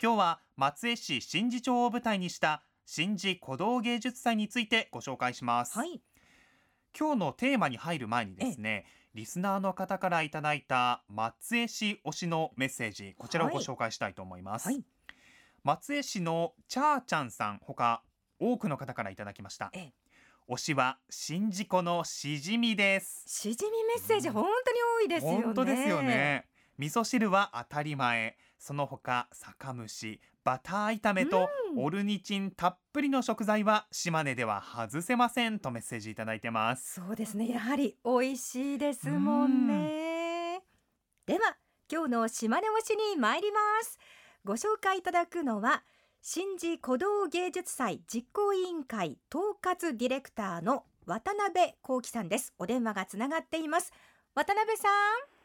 今日は松江市新寺町を舞台にした新寺古道芸術祭についてご紹介します、はい。今日のテーマに入る前にですねリスナーの方からいただいた松江市推しのメッセージこちらをご紹介したいと思います、はい。松江市のチャーちゃんさんほか多くの方からいただきました。ええ。推しは新寺湖のしじみです。しじみメッセージ本当に多いですよね。本当ですよ。ね。味噌汁は当たり前その他酒蒸しバター炒めとうんオルニチンたっぷりの食材は島根では外せませんとメッセージいただいてますそうですね。やはり美味しいですもんね。では今日の島根推しに参ります。ご紹介いただくのは新寺古道芸術祭実行委員会統括ディレクターの渡辺幸喜さんです。お電話がつながっています。渡辺さん。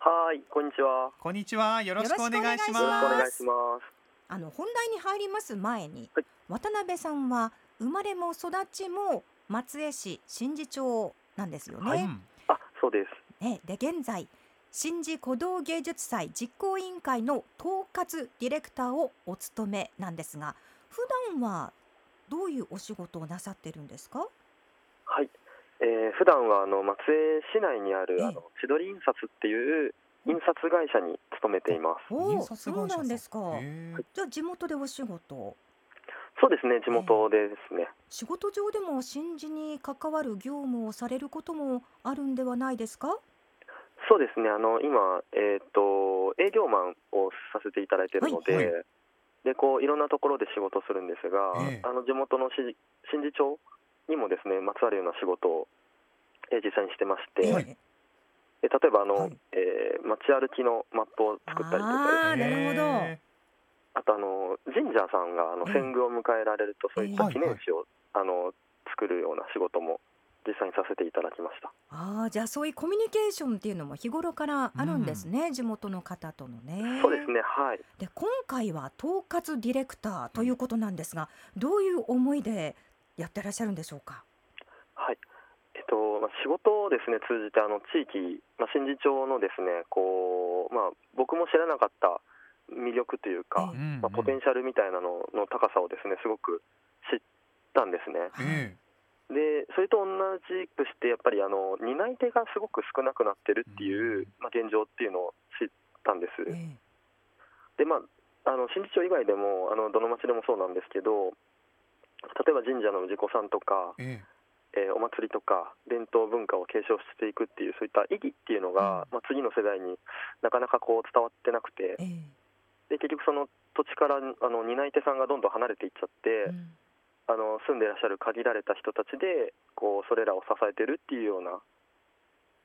はい、こんにちは。こんにちはよろしくお願いしよろしくおま願いすします。あの本題に入ります前に、はい渡辺さんは生まれも育ちも松江市新寺町なんですよね。はいあ、そうです。ねで現在新寺古道芸術祭実行委員会の統括ディレクターをお務めなんですが普段はどういうお仕事をなさってるんですか？はい。えー、普段はあの松江市内にあるええ。あの千鳥印刷っていう印刷会社に勤めています。おおそうなんですか。じゃあ地元でお仕事？そうですね、地元でですね。仕事上でも新寺に関わる業務をされることもあるんではないですか？そうですね。あの今えっ、と営業マンをさせていただいているので、はい。はでこういろんなところで仕事するんですが、ええ。あの地元のし新寺町にもですねまつわるような仕事を、えー実際にしてまして、はい。えええ例えばあの、はい。えー街歩きのマップを作ったりとかですね。あーなるほど。へあとあの神社さんがあのええ遷宮を迎えられるとそういっえた記念誌を、あの作るような仕事も実際にさせていただきました。ああじゃあそういうコミュニケーションっていうのも日頃からあるんですね、地元の方とのね。そうですね、はい。で今回は統括ディレクターということなんですが、どういう思いでやってらっしゃるんでしょうか？はい。えっとまあ仕事をですね通じてあの地域、まあ新寺町のですねこうまあ僕も知らなかった魅力というか、えうんまあポテンシャルみたいなのの高さをですねすごく知ったんですね。えでそれと同じくしてやっぱりあの担い手がすごく少なくなってるっていう、まあ、現状っていうのを知ったんです。えでまああの新寺町以外でもあのどの町でもそうなんですけど例えば神社の氏子さんとか、ええ。えーお祭りとか伝統文化を継承していくっていうそういった意義っていうのが、まあ、次の世代になかなかこう伝わってなくてええ。で結局その土地からあの担い手さんがどんどん離れていっちゃって、うん。あの住んでいらっしゃる限られた人たちでこうそれらを支えてるっていうような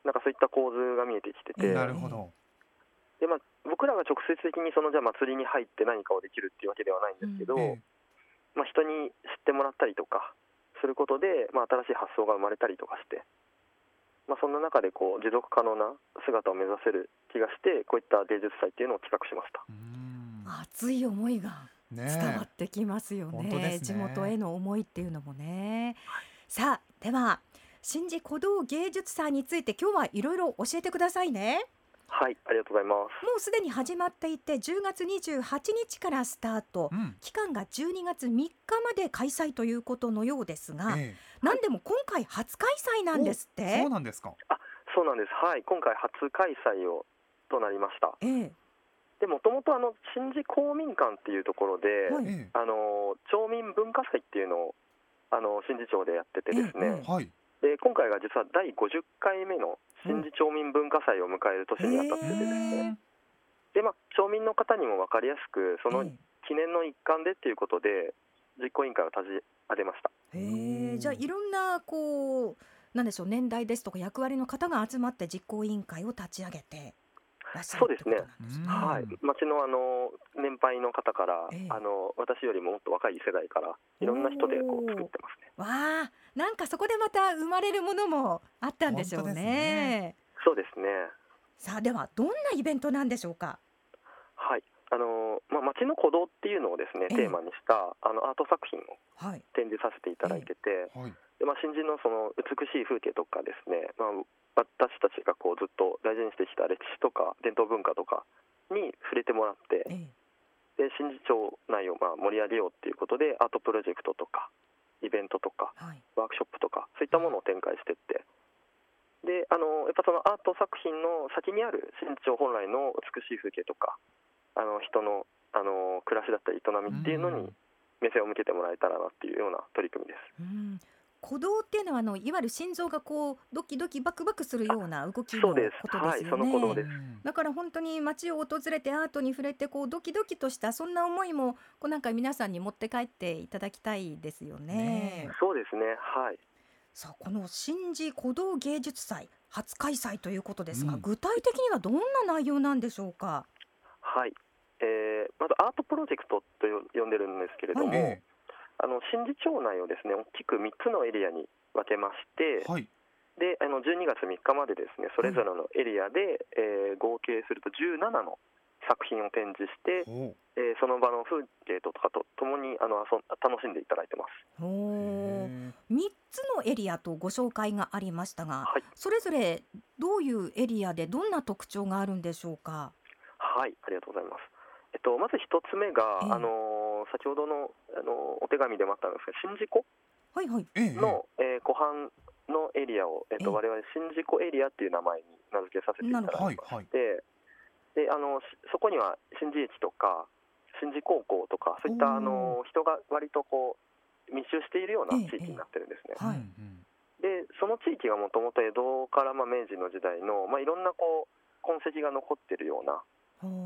なんかそういった構図が見えてきてて、えなるほど。でまあ、僕らが直接的にそのじゃあ祭りに入って何かをできるっていうわけではないんですけど、ええまあ、人に知ってもらったりとかすることで、まあ、新しい発想が生まれたりとかして、まあ、そんな中でこう持続可能な姿を目指せる気がしてこういった芸術祭っていうのを企画しました。うん熱い思いがね伝わってきますよ本ね当ですね地元への思いっていうのもね。さあでは新寺古道芸術祭について今日はいろいろ教えてくださいね。はい、ありがとうございます。もうすでに始まっていて10月28日からスタート。うん期間が12月3日まで開催ということのようですが、えなんでも今回初開催なんですっえてそう。なんですかそうなんです。はい、今回初開催をとなりました。ええ、で、もともとあの新寺公民館っていうところで、はいえあの町民文化祭っていうのをあの新寺町でやっててですね。えええはいで今回が実は第50回目の新寺町民文化祭を迎える年にあたっててですね、でまあ、町民の方にも分かりやすくそのえ記念の一環でっていうことで実行委員会を立ち上げました。えへえじゃあいろんなこうなんでしょう年代ですとか役割の方が集まって実行委員会を立ち上げてらっしゃるってことなんですね。うんはい、町のあの年配の方から、ええ。あの私よりももっと若い世代からいろんな人でこう作ってますね。わあなんかそこでまた生まれるものもあったんでしょうね。ね。そうですね。さあではどんなイベントなんでしょうか？はい。あのまあ、町の鼓動っていうのをですね、ええ。テーマにしたあのアート作品をはい。展示させていただいてて、はい。でまあ、新人のその美しい風景とかですね、まあ、私たちがこうずっと大事にしてきた歴史とか伝統文化とかに触れてもらってええ。で新次町内をまあ盛り上げようっていうことでアートプロジェクトとかイベントとかはい。ワークショップとかそういったものを展開していって。であのやっぱそのアート作品の先にある新地町本来の美しい風景とかあの人のあの暮らしだったり営みっていうのに目線を向けてもらえたらなっていうような取り組みです。うん鼓動っていうのはあのいわゆる心臓がこうドキドキバクバクするような動きのことそうでですすよね。はいその鼓動です。だから本当に街を訪れてアートに触れてこうドキドキとしたそんな思いもこうなんか皆さんに持って帰っていただきたいですよね。ねそうですね。はい。さあこの新次鼓動芸術祭初開催ということですが、うん。具体的にはどんな内容なんでしょうか？はい、えーまずアートプロジェクトとよ呼んでるんですけれども、えあの新次町内をですね大きく3つのエリアに分けましてえ、はいであの12月3日までですねそれぞれのエリアで、えー合計すると17の作品を展示して、ほえーその場の風景とかとともにあの遊ん楽しんでいただいてます。おうお、へ三つのエリアとご紹介がありましたが、はい、それぞれどういうエリアでどんな特徴があるんでしょうか？はい、ありがとうございます。えっと、まず一つ目が、ええあのー先ほどの、あのーお手紙でもあったんですが、宍道湖はいはい。えええの、えー湖畔のエリアを、えっと、ええ。我々宍道湖エリアっていう名前に名付けさせていただいてはいはい。でであのしそこには新次駅とか新次高校とかそういったあの人が割とこう密集しているようなええ地域になってるんですね。はい。でその地域がもともと江戸からまあ明治の時代の、まあ、いろんなこう痕跡が残ってるような、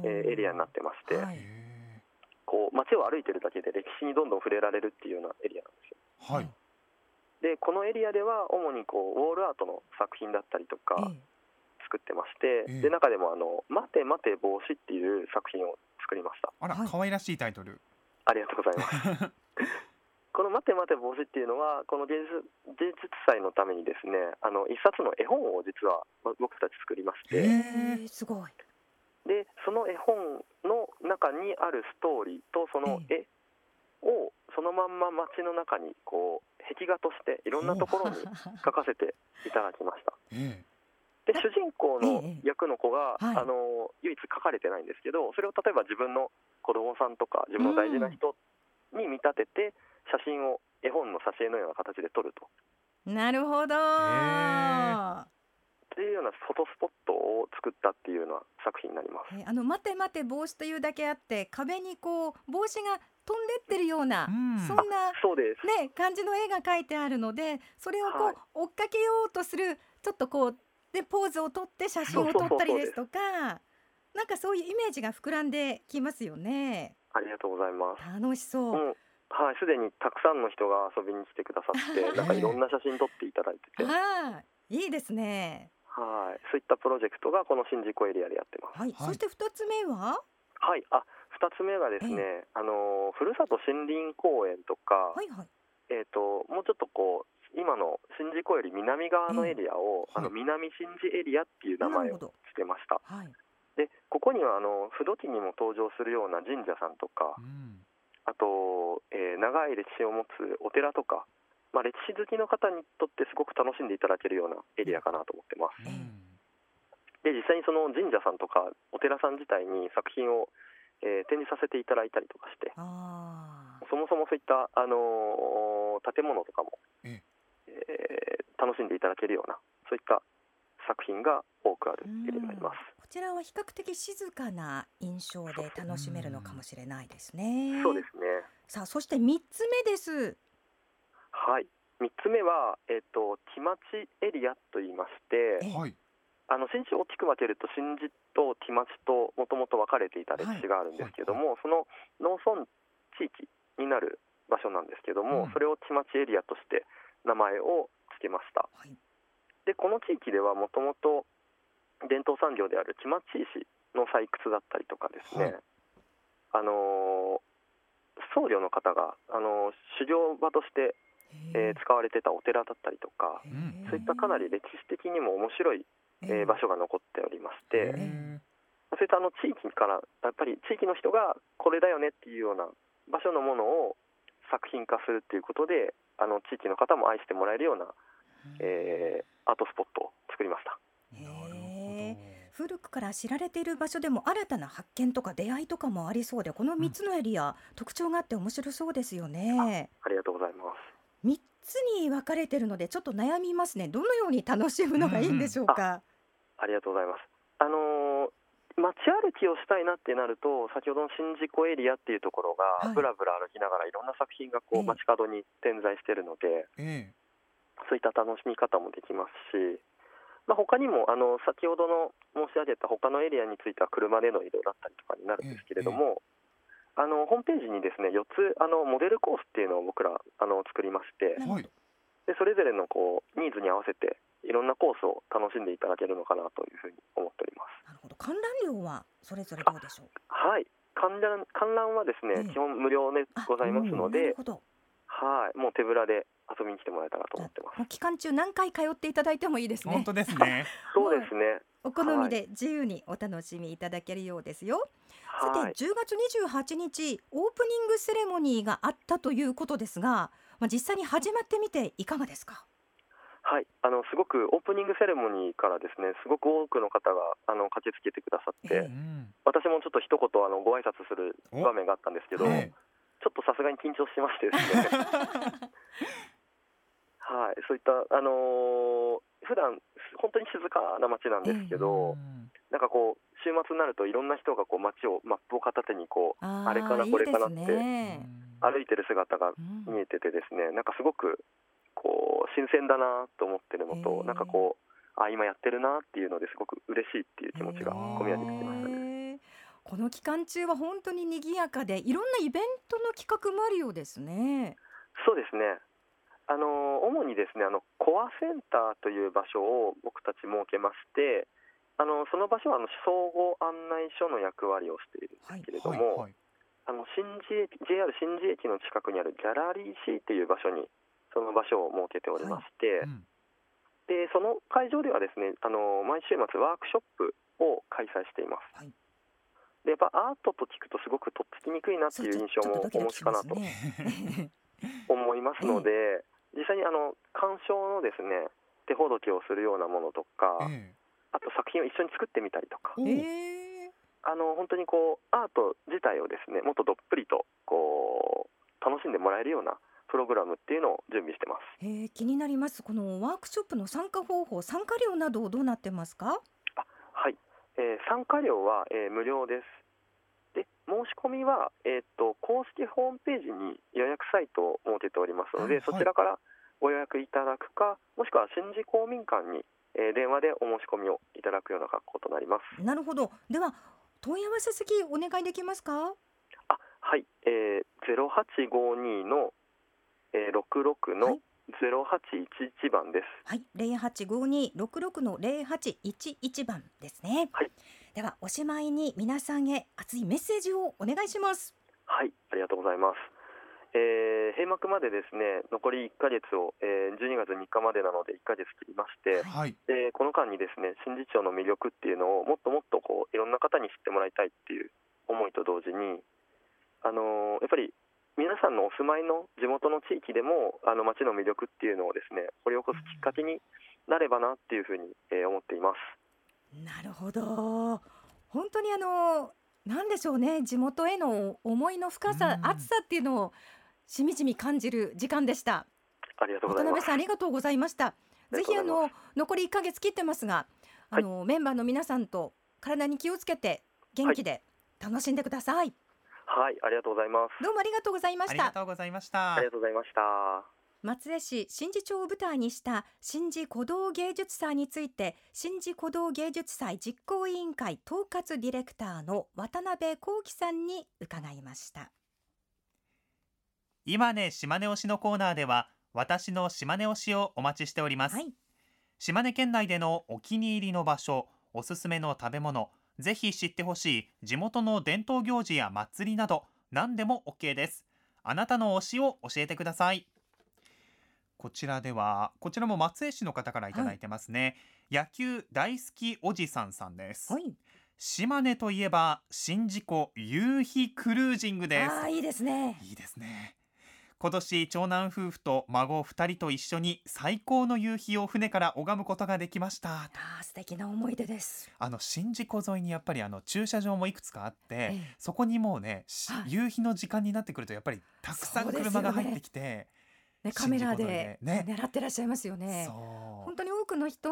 えーエリアになってまして、はい。へこう街を歩いてるだけで歴史にどんどん触れられるっていうようなエリアなんですよ。えはいでこのエリアでは主にこうウォールアートの作品だったりとかえ作ってまして、ええで中でもあの「待て待て帽子」っていう作品を作りました。あらはい可愛らしいタイトルありがとうございます。この「待て待て帽子」っていうのはこの芸術芸術祭のためにですねあの一冊の絵本を実はま僕たち作りましえて、えええすごい。でその絵本の中にあるストーリーとその絵をそのまんま街の中にこう壁画としていろんなところに描かせていただきました。えで主人公のええ役の子が、はい。あの唯一描かれてないんですけどそれを例えば自分の子供さんとか自分の大事な人に見立てて写真を絵本の挿絵のような形で撮ると。なるほど。っていうようなフォトスポットを作ったっていうような作品になります。えあの待て待て帽子というだけあって壁にこう帽子が飛んでってるような、うん。そんなそうです。ね感じの絵が描いてあるのでそれをこう、はい。追っかけようとするちょっとこうでポーズを撮って写真を撮ったりですとかなんかそういうイメージが膨らんできますよね。ありがとうございます。楽しそう、うん。はい、すでにたくさんの人が遊びに来てくださって、なんかいろんな写真撮っていただいてて、はい、ああいいですねそういったプロジェクトがこの新宿エリアでやってます。はい、はい。そして二つ目は？はい、あ、二つ目がですね、あのふるさと森林公園とか、はいはい。えっ、ともうちょっとこう今の宍道湖より南側のエリアを、あの南宍道エリアっていう名前をなるほど。つけました。はい。で、ここにはあの不土器にも登場するような神社さんとかう、ん。あと、えー長い歴史を持つお寺とか、まあ、歴史好きの方にとってすごく楽しんでいただけるようなエリアかなと思ってます。ええで、実際にその神社さんとかお寺さん自体に作品を、えー展示させていただいたりとかして、そもそもそういった、あのー建物とかも、ええー楽しんでいただけるようなそういった作品が多くあるエリアになります。こちらは比較的静かな印象で楽しめるのかもしれないですね。そうですね。さあそして三つ目です。はい。三つ目は、えっ、と、木町エリアと言いまして、えはい。あの新地を大きく分けると新地と木町ともともと分かれていた歴史があるんですけども、その農村地域になる場所なんですけども、うん。それを木町エリアとして名前を付けました。はい。でこの地域ではもともと伝統産業である木町石の採掘だったりとかですね、はい。あのー僧侶の方が、あのー修行場として、えー使われてたお寺だったりとか、ん。そういったかなり歴史的にも面白い、えー場所が残っておりまして、へそういったあの地域からやっぱり地域の人がこれだよねっていうような場所のものを作品化するっていうことであの地域の方も愛してもらえるような、えーアートスポットを作りました。古くから知られている場所でも新たな発見とか出会いとかもありそうでこの3つのエリア、特徴があって面白そうですよね。ありがとうございます。3つに分かれてるのでちょっと悩みますね。どのように楽しむのがいいんでしょうか？ありがとうございます。あのー街歩きをしたいなってなると先ほどの宍道湖エリアっていうところはい。がぶらぶら歩きながらいろんな作品がこええ。う街角に点在しているのでえそういった楽しみ方もできますし、まあ、他にもあの先ほどの申し上げた他のエリアについては車での移動だったりとかになるんですけれども、あのホームページにですね4つあのモデルコースっていうのを僕らあの作りましてえはいでそれぞれのこうニーズに合わせていろんなコースを楽しんでいただけるのかなというふうに思っております。なるほど観覧料はそれぞれどうでしょう？はい観覧観覧はですね、ええ基本無料であございますので、なるほど。はい、もう手ぶらで遊びに来てもらえたらと思ってます。期間中何回通っていただいてもいいですね。本当ですね そうですね。お好みで自由にお楽しみいただけるようですよ。さてはい、10月28日オープニングセレモニーがあったということですが、まあ、実際に始まってみていかがですか？はい、あのすごくオープニングセレモニーからですね、すごく多くの方があの駆けつけてくださって、ええうん私もちょっと一言あのご挨拶するお場面があったんですけど、えちょっとさすがに緊張しましてですね。はい、そういったあのー普段本当に静かな街なんですけえど、うんなんかこう週末になるといろんな人がこう街をマップを片手にこうああれかなこれかなって。歩いてる姿がうん見えててですね、なんかすごくこう新鮮だなと思ってるのへと、えなんかこうあ今やってるなっていうのですごく嬉しいっていう気持ちが込み上げてきましたね。へえこの期間中は本当に賑やかでいろんなイベントの企画もあるようですね。そうですね。あの主にですねあのコアセンターという場所を僕たち設けまして、あのその場所はあの総合案内所の役割をしているんですけれども、はいはい。あの新 JR 新寺駅の近くにあるギャラリー C っていう場所にその場所を設けておりまして、うん。でその会場ではですねあの毎週末ワークショップを開催しています。はい。でやっぱアートと聞くとすごくとっつきにくいなっていう印象もお持ちかなとね。思いますので、実際にあの鑑賞のですね手ほどきをするようなものとか、えあと作品を一緒に作ってみたりとか。えおええあの本当にこうアート自体をですねもっとどっぷりとこう楽しんでもらえるようなプログラムっていうのを準備してます。えー気になります。このワークショップの参加方法参加料などどうなってますか？はい、えー参加料は、えー無料です。で申し込みは、えー、と公式ホームページに予約サイトを設けておりますので、はいはい。そちらからご予約いただくかもしくは新寺公民館に、えー電話でお申し込みをいただくような格好となります。なるほど。では問い合わせ先お願いできますか？あはい、えー、0852の、えー、66のはい。0811番です。はい。零八五二六六の零八一一番ですね。はいではおしまいに皆さんへ熱いメッセージをお願いしますはい、ありがとうございます。えー閉幕までですね残り1ヶ月を、えー12月3日までなので1ヶ月切りまして、はいでこの間にですね新寺町の魅力っていうのをもっともっとこういろんな方に知ってもらいたいっていう思いと同時に、あのーやっぱり皆さんのお住まいの地元の地域でもあの町の魅力っていうのをですね掘り起こすきっかけになればなっていうふうに、えー思っています。なるほど。本当にあのなんでしょうね。地元への思いの深さうん。熱さっていうのをしみじみ感じる時間でした。ありがとうございます。渡辺さんありがとうございました。ぜひあの残り1ヶ月切ってますがあの、メンバーの皆さんと体に気をつけて元気で楽しんでください、はい、ありがとうございます。どうもありがとうございまあした。りがとうございました。ありがとうございました。松江市新寺町を舞台にした新寺古道芸術祭について新寺古道芸術祭実行委員会統括ディレクターの渡辺幸喜さんに伺いました。今ね島根推しのコーナーでは私の島根推しをお待ちしております、はい。島根県内でのお気に入りの場所おすすめの食べ物ぜひ知ってほしい地元の伝統行事や祭りなど何でも OK です。あなたの推しを教えてくださいこちらではこちらも松江市の方からいただいてますね、野球大好きおじさんさんです、はい。島根といえば宍道湖夕日クルージングです。ああいいですね。いいですね。今年長男夫婦と孫2人と一緒に最高の夕日を船から拝むことができました。あー素敵な思い出です。あの宍道湖沿いにやっぱりあの駐車場もいくつかあって、ええ。そこにもうね、しはい。夕日の時間になってくるとやっぱりたくさん車が入ってきて、ね、カメラで狙ってらっしゃいますよね。そう本当に多くの人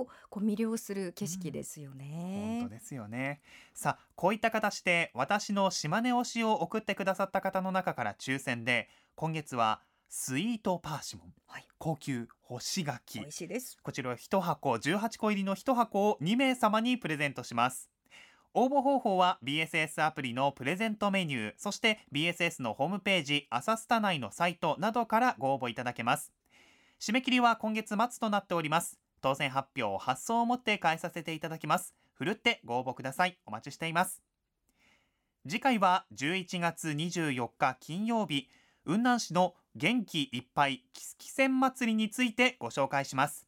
をこう魅了する景色ですよ本ね当。ですよねさあこういった形で私の島根推しを送ってくださった方の中から抽選で今月はスイートパーシモン、はい高級干し柿美味しいです。こちら1箱18個入りの1箱を2名様にプレゼントします応募方法は BSS アプリのプレゼントメニューそして BSS のホームページ朝スタ内のサイトなどからご応募いただけます。締め切りは今月末となっております。当選発表発送をもって返させていただきます。ふるってご応募ください。お待ちしています。次回は11月24日金曜日雲南市の元気いっぱいキスキセン祭りについてご紹介します。